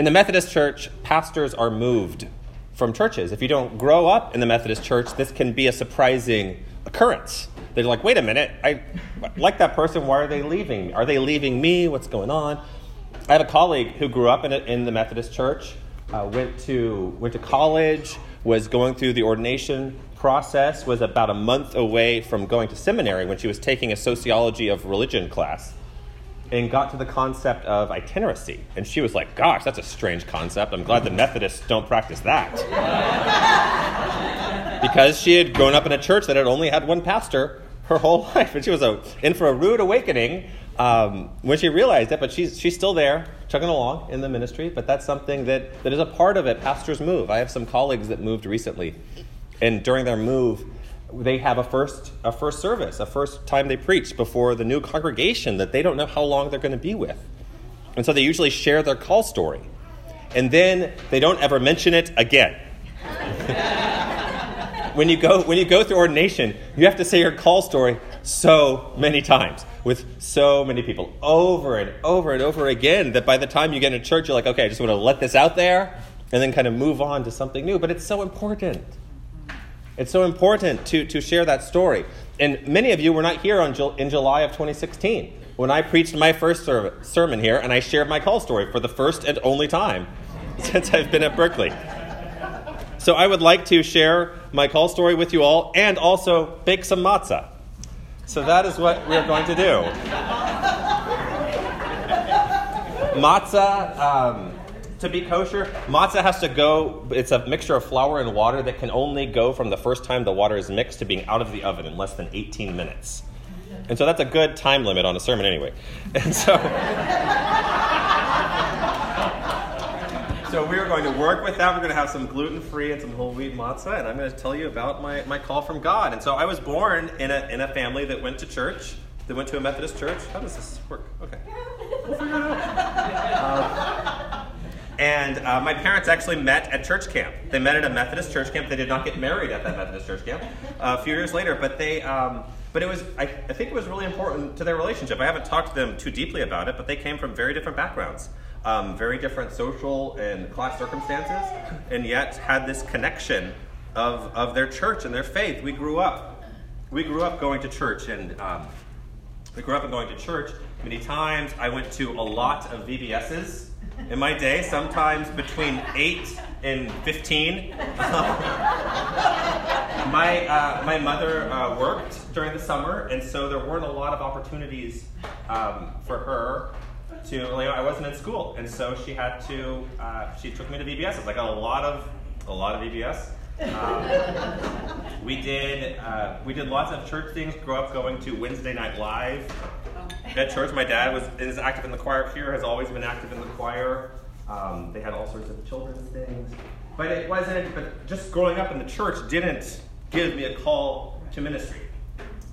In the Methodist Church, pastors are moved from churches. If you don't grow up in the Methodist Church, this can be a surprising occurrence. They're like, wait a minute, I like that person. Why are they leaving? Are they leaving me? What's going on? I have a colleague who grew up in, a, in the Methodist Church, uh, went to went to college, was going through the ordination process, was about a month away from going to seminary when she was taking a sociology of religion class and got to the concept of itineracy. And she was like, Gosh, that's a strange concept. I'm glad the Methodists don't practice that. because she had grown up in a church that had only had one pastor her whole life. And she was a, in for a rude awakening um, when she realized it, but she's, she's still there, chugging along in the ministry. But that's something that, that is a part of it. Pastors move. I have some colleagues that moved recently. And during their move, they have a first a first service, a first time they preach before the new congregation that they don't know how long they're going to be with. And so they usually share their call story. And then they don't ever mention it again. when you go when you go through ordination, you have to say your call story so many times with so many people over and over and over again that by the time you get into church you're like, okay, I just want to let this out there and then kind of move on to something new, but it's so important. It's so important to, to share that story. And many of you were not here on, in July of 2016 when I preached my first ser- sermon here and I shared my call story for the first and only time since I've been at Berkeley. So I would like to share my call story with you all and also bake some matzah. So that is what we're going to do. matzah. Um, to be kosher, matzah has to go, it's a mixture of flour and water that can only go from the first time the water is mixed to being out of the oven in less than 18 minutes. And so that's a good time limit on a sermon anyway. And so. so we're going to work with that. We're going to have some gluten free and some whole wheat matzah, and I'm going to tell you about my, my call from God. And so I was born in a, in a family that went to church, that went to a Methodist church. How does this work? Okay. We'll figure it out. Um, and uh, my parents actually met at church camp. They met at a Methodist church camp. They did not get married at that Methodist church camp uh, a few years later, but they. Um, but it was, I, I, think it was really important to their relationship. I haven't talked to them too deeply about it, but they came from very different backgrounds, um, very different social and class circumstances, and yet had this connection of, of their church and their faith. We grew up, we grew up going to church, and um, we grew up and going to church many times. I went to a lot of VBSs in my day, sometimes between 8 and 15. my, uh, my mother uh, worked during the summer, and so there weren't a lot of opportunities um, for her to, you know, I wasn't in school, and so she had to, uh, she took me to VBS. I got a lot of, a lot of VBS. Um, we did, uh, we did lots of church things, grew up going to Wednesday Night Live, at church, my dad was is active in the choir here, has always been active in the choir. Um, they had all sorts of children's things. But it wasn't, but just growing up in the church didn't give me a call to ministry.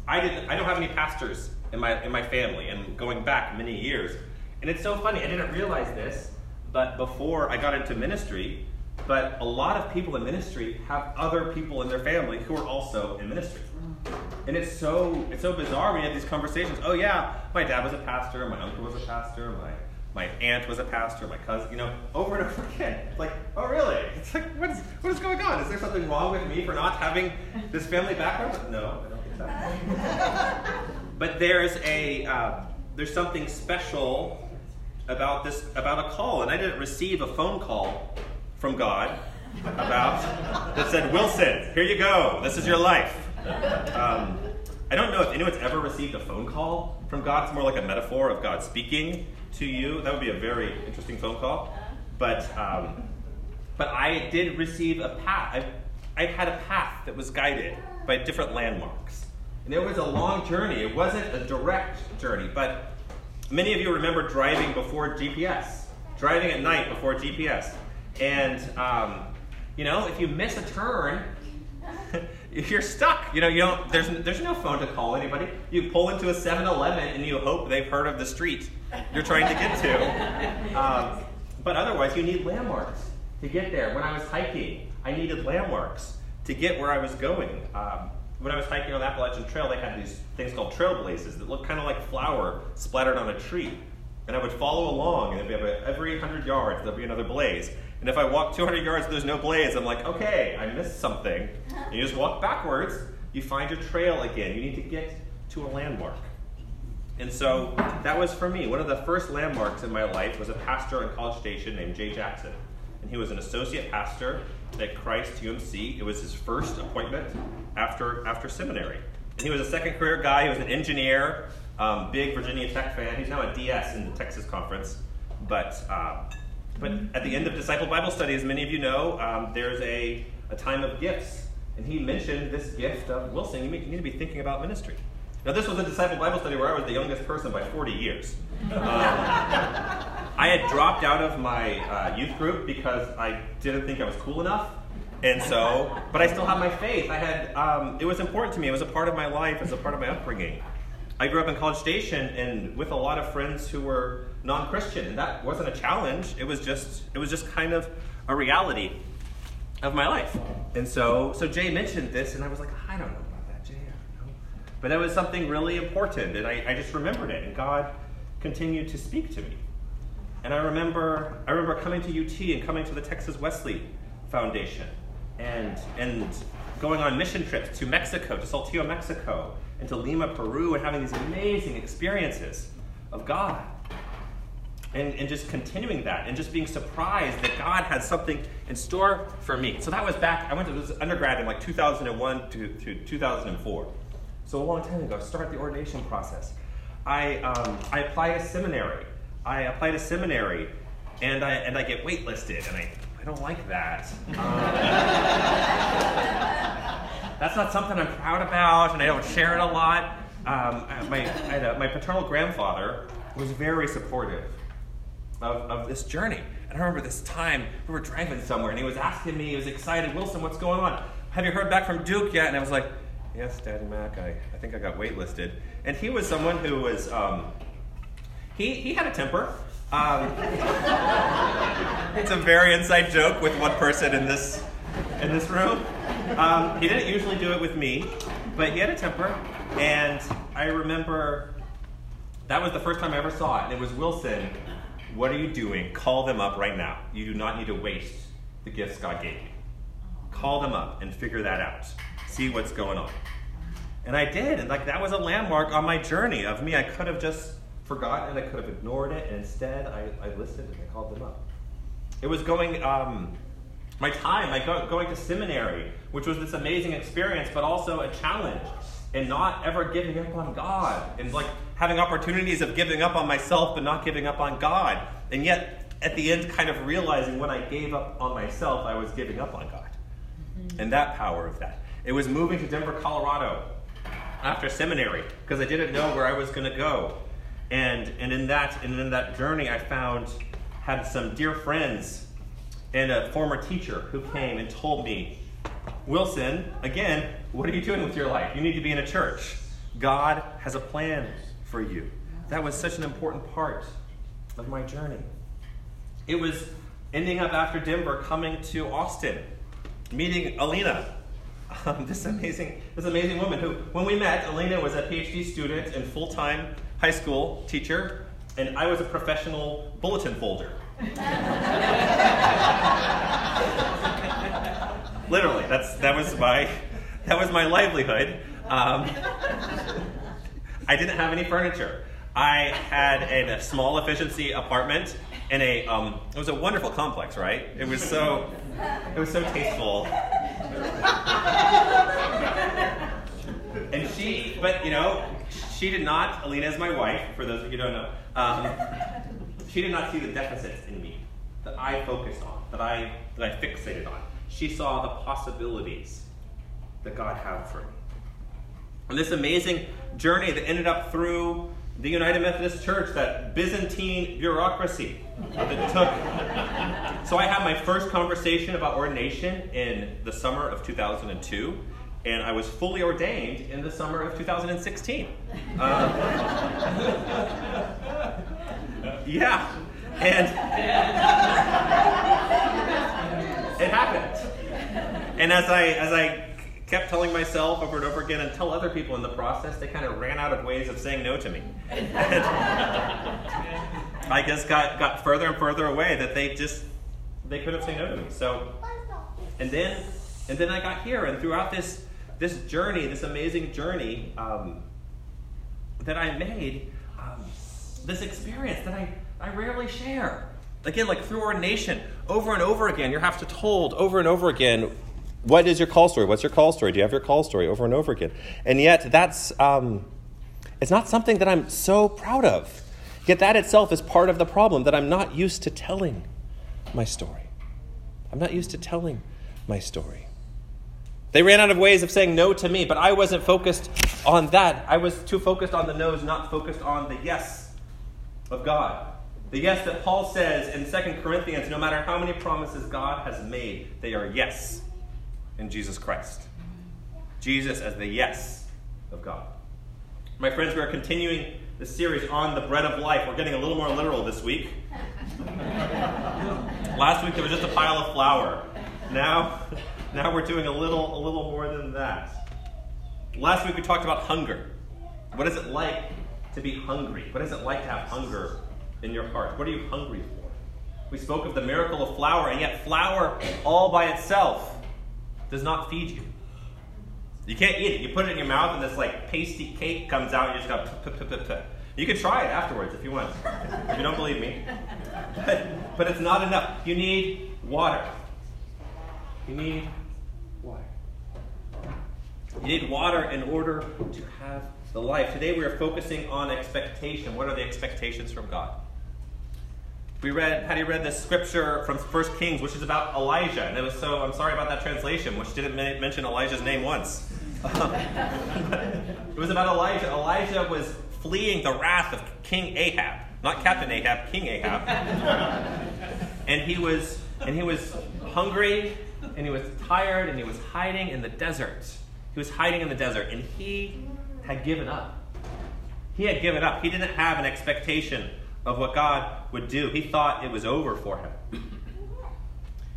I didn't, I don't have any pastors in my, in my family, and going back many years. And it's so funny, I didn't realize this, but before I got into ministry, but a lot of people in ministry have other people in their family who are also in ministry. And it's so it's so bizarre when you have these conversations. Oh yeah, my dad was a pastor, my uncle was a pastor, my my aunt was a pastor, my cousin, you know, over and over again. It's like, oh really? It's like what's what is going on? Is there something wrong with me for not having this family background? No, I don't think so. but there's a uh, there's something special about this about a call, and I didn't receive a phone call from God about that said, Wilson, here you go. This is your life. Um, I don't know if anyone's ever received a phone call from God. It's more like a metaphor of God speaking to you. That would be a very interesting phone call. But um, but I did receive a path. I, I had a path that was guided by different landmarks. And it was a long journey. It wasn't a direct journey, but many of you remember driving before GPS, driving at night before GPS. And, um, you know, if you miss a turn, you're stuck. You know, you don't, there's, there's no phone to call anybody. You pull into a 7 Eleven and you hope they've heard of the street you're trying to get to. Um, but otherwise, you need landmarks to get there. When I was hiking, I needed landmarks to get where I was going. Um, when I was hiking on the Appalachian Trail, they had these things called trailblazes that look kind of like flour splattered on a tree. And I would follow along, and every 100 yards, there'd be another blaze. And if I walk 200 yards and there's no blaze, I'm like, okay, I missed something. And you just walk backwards, you find your trail again. You need to get to a landmark. And so that was for me. One of the first landmarks in my life was a pastor in College Station named Jay Jackson. And he was an associate pastor at Christ UMC. It was his first appointment after, after seminary. And he was a second career guy. He was an engineer, um, big Virginia Tech fan. He's now a DS in the Texas Conference. But, uh, but at the end of Disciple Bible Study, as many of you know, um, there's a, a time of gifts. And he mentioned this gift of Wilson, you need to be thinking about ministry. Now, this was a disciple Bible study where I was the youngest person by 40 years. Um, I had dropped out of my uh, youth group because I didn't think I was cool enough. And so, but I still had my faith. I had, um, it was important to me. It was a part of my life, it was a part of my upbringing. I grew up in College Station and with a lot of friends who were non-Christian, and that wasn't a challenge. It was just, it was just kind of a reality of my life. And so, so Jay mentioned this, and I was like, I don't know about that, Jay. but that was something really important, and I, I just remembered it, and God continued to speak to me. And I remember, I remember coming to UT and coming to the Texas Wesley Foundation, and and going on mission trips to Mexico, to Saltillo, Mexico, and to Lima, Peru, and having these amazing experiences of God. And, and just continuing that and just being surprised that God had something in store for me. So that was back, I went to this undergrad in like 2001 to, to 2004. So a long time ago, start the ordination process. I, um, I apply to seminary. I apply to seminary, and I, and I get waitlisted, and I, I don't like that. Um, that's not something I'm proud about, and I don't share it a lot. Um, my, a, my paternal grandfather was very supportive of, of this journey. And I remember this time we were driving somewhere, and he was asking me, he was excited, Wilson, what's going on? Have you heard back from Duke yet? And I was like, yes, Daddy Mac, I, I think I got waitlisted. And he was someone who was, um, he, he had a temper. Um, it's a very inside joke with one person in this, in this room. Um, he didn't usually do it with me, but he had a temper. And I remember that was the first time I ever saw it. And it was Wilson, what are you doing? Call them up right now. You do not need to waste the gifts God gave you. Call them up and figure that out see what's going on. And I did. And like that was a landmark on my journey of me. I could have just forgotten it, I could have ignored it, and instead I, I listened and I called them up. It was going um, my time, I go, going to seminary, which was this amazing experience, but also a challenge. And not ever giving up on God. And like having opportunities of giving up on myself, but not giving up on God. And yet, at the end, kind of realizing when I gave up on myself, I was giving up on God. Mm-hmm. And that power of that. It was moving to Denver, Colorado after seminary because I didn't know where I was going to go. And, and, in that, and in that journey, I found, had some dear friends and a former teacher who came and told me, Wilson, again, what are you doing with your life? You need to be in a church. God has a plan for you. That was such an important part of my journey. It was ending up after Denver, coming to Austin, meeting Alina, um, this amazing, this amazing woman who, when we met, Alina was a PhD student and full-time high school teacher, and I was a professional bulletin folder. Literally, that's that was my that was my livelihood. Um, I didn't have any furniture. I had a, small efficiency apartment in a. Um, it was a wonderful complex, right? It was so. It was so tasteful and she, but you know, she did not, Alina is my wife, for those of you who don't know, um, she did not see the deficits in me that I focused on, that I, that I fixated on. She saw the possibilities that God had for me. And this amazing journey that ended up through the United Methodist Church, that Byzantine bureaucracy that took. So I had my first conversation about ordination in the summer of 2002, and I was fully ordained in the summer of 2016. Uh, yeah, and it happened. And as I as I kept telling myself over and over again and tell other people in the process, they kind of ran out of ways of saying no to me. I just got, got further and further away that they just they couldn't say no to me. So and then and then I got here and throughout this this journey, this amazing journey um, that I made, um, this experience that I, I rarely share. Again, like through ordination, over and over again, you have to told over and over again, what is your call story? What's your call story? Do you have your call story over and over again? And yet, that's um, it's not something that I'm so proud of. Yet that itself is part of the problem that I'm not used to telling my story. I'm not used to telling my story. They ran out of ways of saying no to me, but I wasn't focused on that. I was too focused on the no's, not focused on the yes of God. The yes that Paul says in 2 Corinthians no matter how many promises God has made, they are yes in Jesus Christ. Jesus as the yes of God. My friends, we are continuing the series on the bread of life. We're getting a little more literal this week. Last week there was just a pile of flour. Now, now we're doing a little, a little more than that. Last week we talked about hunger. What is it like to be hungry? What is it like to have hunger in your heart? What are you hungry for? We spoke of the miracle of flour, and yet flour all by itself does not feed you. You can't eat it. You put it in your mouth, and this like pasty cake comes out, and you just go. You can try it afterwards if you want. if you don't believe me, but, but it's not enough. You need water. You need water. You need water in order to have the life. Today we are focusing on expectation. What are the expectations from God? We read, Patty read this scripture from First Kings, which is about Elijah. And it was so, I'm sorry about that translation, which didn't mention Elijah's name once. it was about Elijah. Elijah was fleeing the wrath of King Ahab. Not Captain Ahab, King Ahab. and he was and he was hungry and he was tired and he was hiding in the desert. He was hiding in the desert and he had given up. He had given up. He didn't have an expectation of what God would do. He thought it was over for him.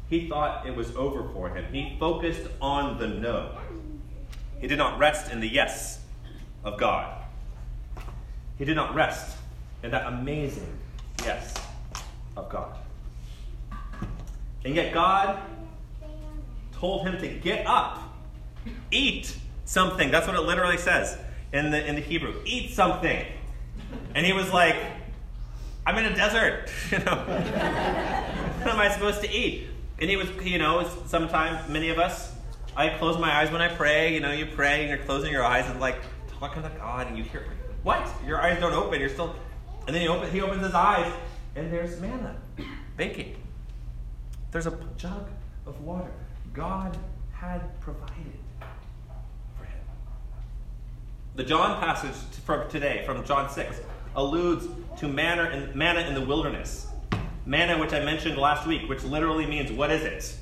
He thought it was over for him. He focused on the no. He did not rest in the yes of God. He did not rest in that amazing yes of God. And yet, God told him to get up, eat something. That's what it literally says in the, in the Hebrew. Eat something. And he was like, I'm in a desert. You know, what am I supposed to eat? And he was, you know, sometimes many of us, I close my eyes when I pray. You know, you pray and you're closing your eyes and like talking to God, and you hear, what? Your eyes don't open. You're still, and then he, open, he opens his eyes, and there's manna baking. There's a jug of water. God had provided for him. The John passage from today, from John 6, alludes to manna in, manna in the wilderness. Manna, which I mentioned last week, which literally means what is it?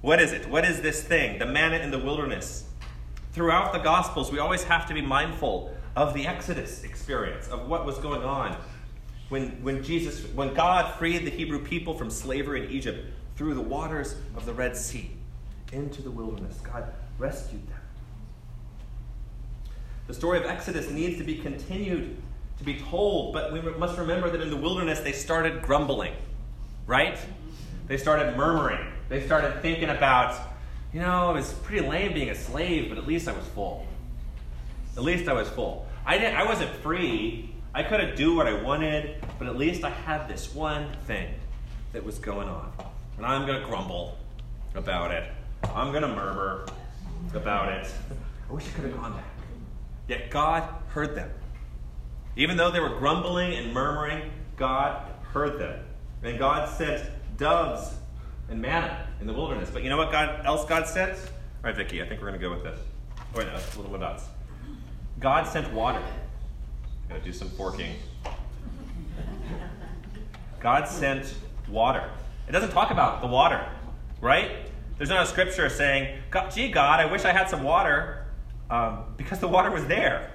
What is it? What is this thing? The manna in the wilderness. Throughout the Gospels, we always have to be mindful of the Exodus experience, of what was going on when, when Jesus, when God freed the Hebrew people from slavery in Egypt through the waters of the Red Sea into the wilderness. God rescued them. The story of Exodus needs to be continued to be told, but we must remember that in the wilderness they started grumbling, right? They started murmuring. They started thinking about, you know, it was pretty lame being a slave, but at least I was full. At least I was full. I didn't I wasn't free. I couldn't do what I wanted, but at least I had this one thing that was going on. And I'm gonna grumble about it. I'm gonna murmur about it. I wish I could have gone back. Yet God heard them. Even though they were grumbling and murmuring, God heard them. And God sent doves and manna in the wilderness. But you know what God else God sent? All right, Vicky, I think we're gonna go with this. Oh, wait, no, a little dots. God sent water. Gotta do some forking. God sent water. It doesn't talk about the water, right? There's not a scripture saying, gee, God, I wish I had some water, um, because the water was there.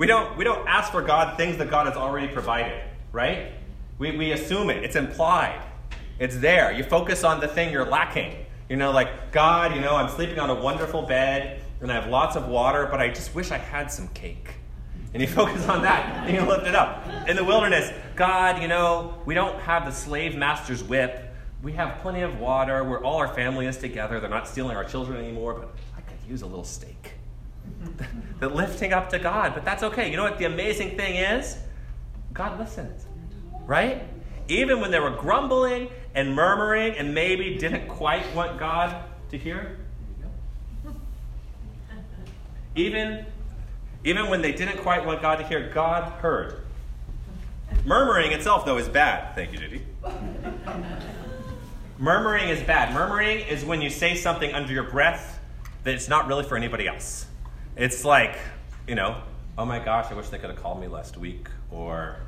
We don't, we don't ask for God things that God has already provided, right? We, we assume it, it's implied, it's there. You focus on the thing you're lacking. You know, like, God, you know, I'm sleeping on a wonderful bed and I have lots of water, but I just wish I had some cake. And you focus on that and you lift it up. In the wilderness, God, you know, we don't have the slave master's whip. We have plenty of water. We're all our family is together. They're not stealing our children anymore, but I could use a little steak. the lifting up to God, but that's okay. You know what the amazing thing is? God listened, right? Even when they were grumbling and murmuring and maybe didn't quite want God to hear. Even, even when they didn't quite want God to hear, God heard. Murmuring itself, though, is bad. Thank you, Judy. Murmuring is bad. Murmuring is when you say something under your breath that it's not really for anybody else. It's like, you know, oh my gosh, I wish they could have called me last week, or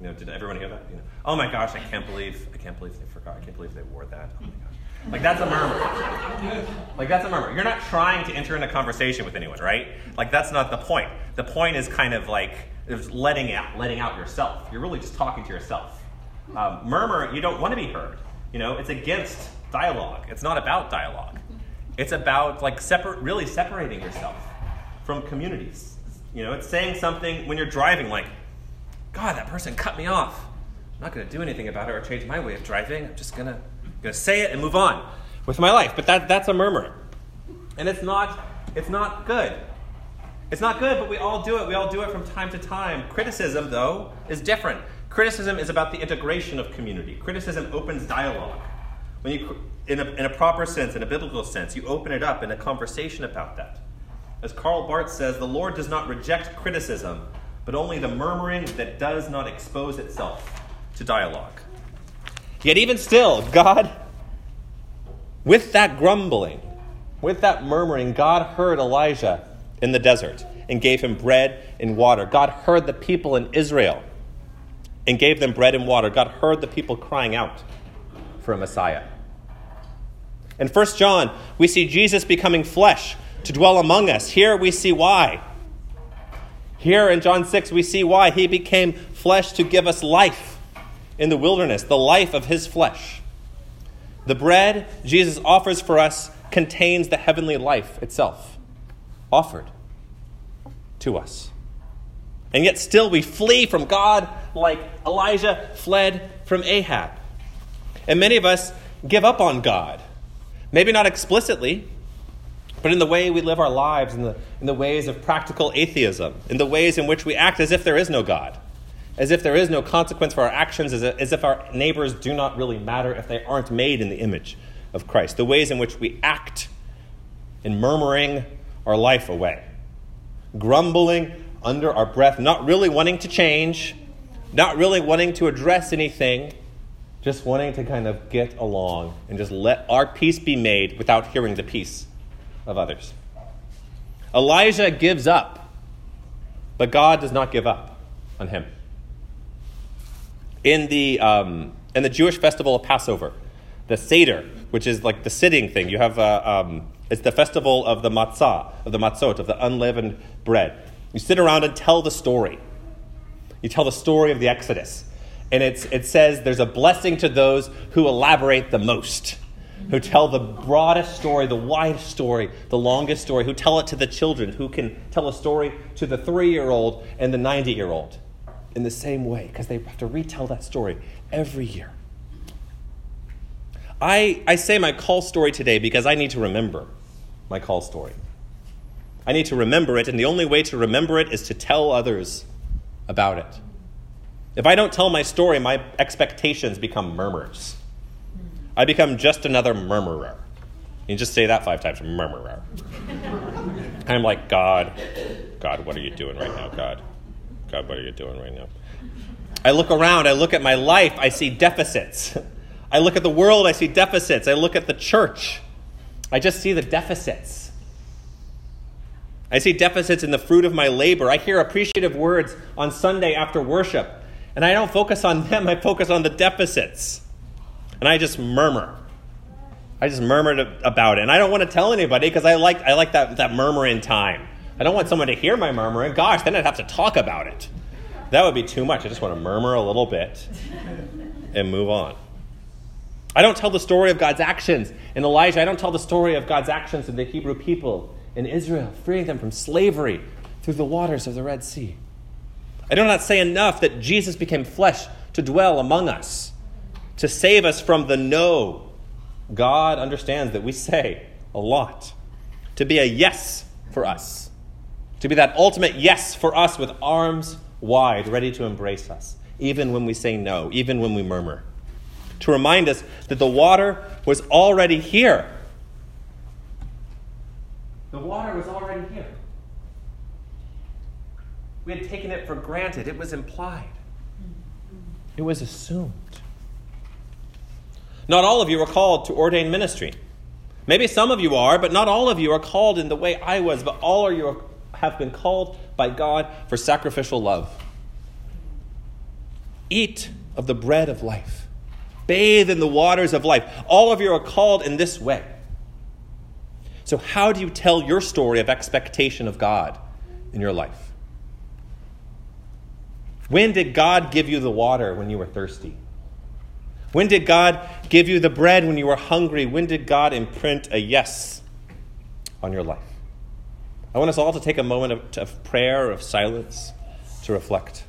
you know, did everyone hear that? You know, oh my gosh, I can't believe, I can't believe they forgot. I can't believe they wore that. Oh my gosh. Like that's a murmur. Like that's a murmur. You're not trying to enter into conversation with anyone, right? Like that's not the point. The point is kind of like letting out, letting out yourself. You're really just talking to yourself. Um, murmur, you don't want to be heard. You know, it's against dialogue. It's not about dialogue. It's about like separate, really separating yourself from communities. You know, it's saying something when you're driving, like, God, that person cut me off. I'm not going to do anything about it or change my way of driving. I'm just going to say it and move on with my life. But that, that's a murmur. And it's not, it's not good. It's not good, but we all do it. We all do it from time to time. Criticism, though, is different. Criticism is about the integration of community. Criticism opens dialogue. When you, in a, in a proper sense, in a biblical sense, you open it up in a conversation about that. As Karl Barth says, the Lord does not reject criticism, but only the murmuring that does not expose itself to dialogue. Yet, even still, God, with that grumbling, with that murmuring, God heard Elijah in the desert and gave him bread and water. God heard the people in Israel and gave them bread and water. God heard the people crying out for a Messiah. In 1 John, we see Jesus becoming flesh to dwell among us. Here we see why. Here in John 6, we see why he became flesh to give us life in the wilderness, the life of his flesh. The bread Jesus offers for us contains the heavenly life itself, offered to us. And yet, still, we flee from God like Elijah fled from Ahab. And many of us give up on God. Maybe not explicitly, but in the way we live our lives, in the, in the ways of practical atheism, in the ways in which we act as if there is no God, as if there is no consequence for our actions, as, as if our neighbors do not really matter if they aren't made in the image of Christ, the ways in which we act in murmuring our life away, grumbling under our breath, not really wanting to change, not really wanting to address anything, just wanting to kind of get along and just let our peace be made without hearing the peace of others. Elijah gives up, but God does not give up on him. In the, um, in the Jewish festival of Passover, the Seder, which is like the sitting thing, you have, uh, um, it's the festival of the matzah, of the matzot, of the unleavened bread. You sit around and tell the story. You tell the story of the Exodus. And it's, it says there's a blessing to those who elaborate the most who tell the broadest story, the widest story, the longest story, who tell it to the children, who can tell a story to the three year old and the 90 year old in the same way, because they have to retell that story every year. I, I say my call story today because I need to remember my call story. I need to remember it, and the only way to remember it is to tell others about it. If I don't tell my story, my expectations become murmurs. I become just another murmurer. You just say that five times, murmurer. I'm like, God, God, what are you doing right now, God? God, what are you doing right now? I look around, I look at my life, I see deficits. I look at the world, I see deficits. I look at the church, I just see the deficits. I see deficits in the fruit of my labor. I hear appreciative words on Sunday after worship, and I don't focus on them, I focus on the deficits and I just murmur. I just murmured about it. And I don't want to tell anybody because I like, I like that, that murmuring time. I don't want someone to hear my murmuring. Gosh, then I'd have to talk about it. That would be too much. I just want to murmur a little bit and move on. I don't tell the story of God's actions in Elijah. I don't tell the story of God's actions in the Hebrew people in Israel, freeing them from slavery through the waters of the Red Sea. I do not say enough that Jesus became flesh to dwell among us, to save us from the no. God understands that we say a lot, to be a yes for us, to be that ultimate yes for us with arms wide, ready to embrace us, even when we say no, even when we murmur. To remind us that the water was already here. The water was already here. We had taken it for granted, it was implied, it was assumed. Not all of you are called to ordained ministry. Maybe some of you are, but not all of you are called in the way I was, but all of you have been called by God for sacrificial love. Eat of the bread of life, bathe in the waters of life. All of you are called in this way. So, how do you tell your story of expectation of God in your life? When did God give you the water when you were thirsty? When did God give you the bread when you were hungry? When did God imprint a yes on your life? I want us all to take a moment of, of prayer, of silence, to reflect.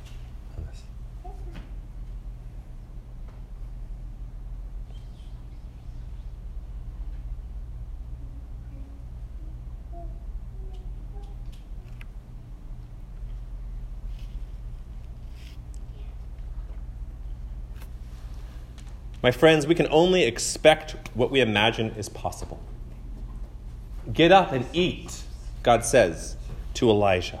My friends, we can only expect what we imagine is possible. Get up and eat, God says to Elijah.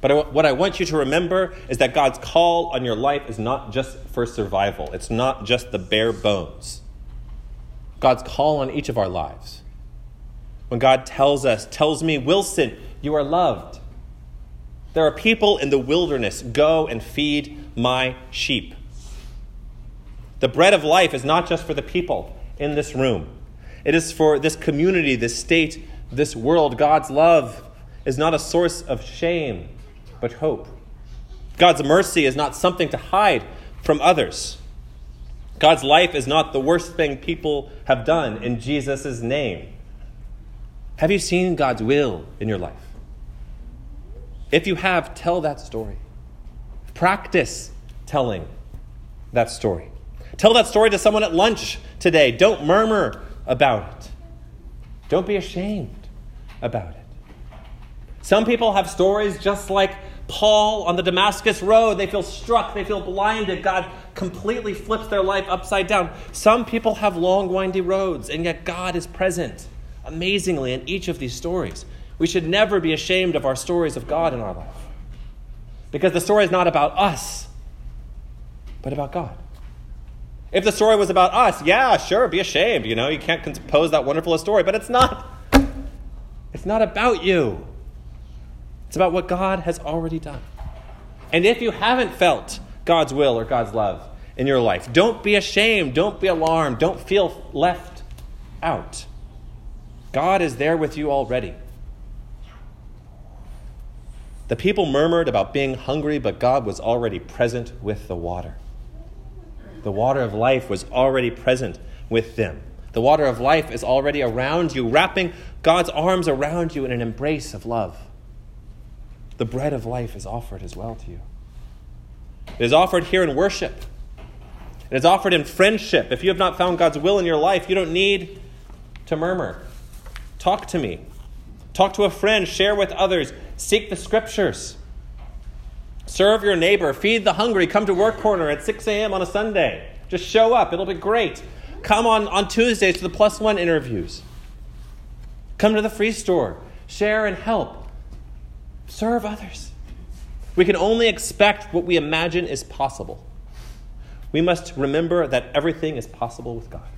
But what I want you to remember is that God's call on your life is not just for survival, it's not just the bare bones. God's call on each of our lives. When God tells us, tells me, Wilson, you are loved. There are people in the wilderness. Go and feed my sheep. The bread of life is not just for the people in this room, it is for this community, this state, this world. God's love is not a source of shame, but hope. God's mercy is not something to hide from others. God's life is not the worst thing people have done in Jesus' name. Have you seen God's will in your life? If you have, tell that story. Practice telling that story. Tell that story to someone at lunch today. Don't murmur about it. Don't be ashamed about it. Some people have stories just like Paul on the Damascus Road. They feel struck, they feel blinded. God completely flips their life upside down. Some people have long, windy roads, and yet God is present amazingly in each of these stories. We should never be ashamed of our stories of God in our life. Because the story is not about us, but about God. If the story was about us, yeah, sure, be ashamed. You know, you can't compose that wonderful story, but it's not. It's not about you. It's about what God has already done. And if you haven't felt God's will or God's love in your life, don't be ashamed. Don't be alarmed. Don't feel left out. God is there with you already. The people murmured about being hungry, but God was already present with the water. The water of life was already present with them. The water of life is already around you, wrapping God's arms around you in an embrace of love. The bread of life is offered as well to you. It is offered here in worship. It is offered in friendship. If you have not found God's will in your life, you don't need to murmur. Talk to me. Talk to a friend. Share with others. Seek the scriptures. Serve your neighbor, feed the hungry, come to work corner at 6 a.m. on a Sunday. Just show up, it'll be great. Come on, on Tuesdays to the plus one interviews. Come to the free store, share and help. Serve others. We can only expect what we imagine is possible. We must remember that everything is possible with God.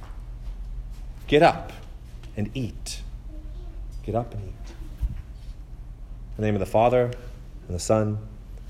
Get up and eat. Get up and eat. In the name of the Father, and the Son,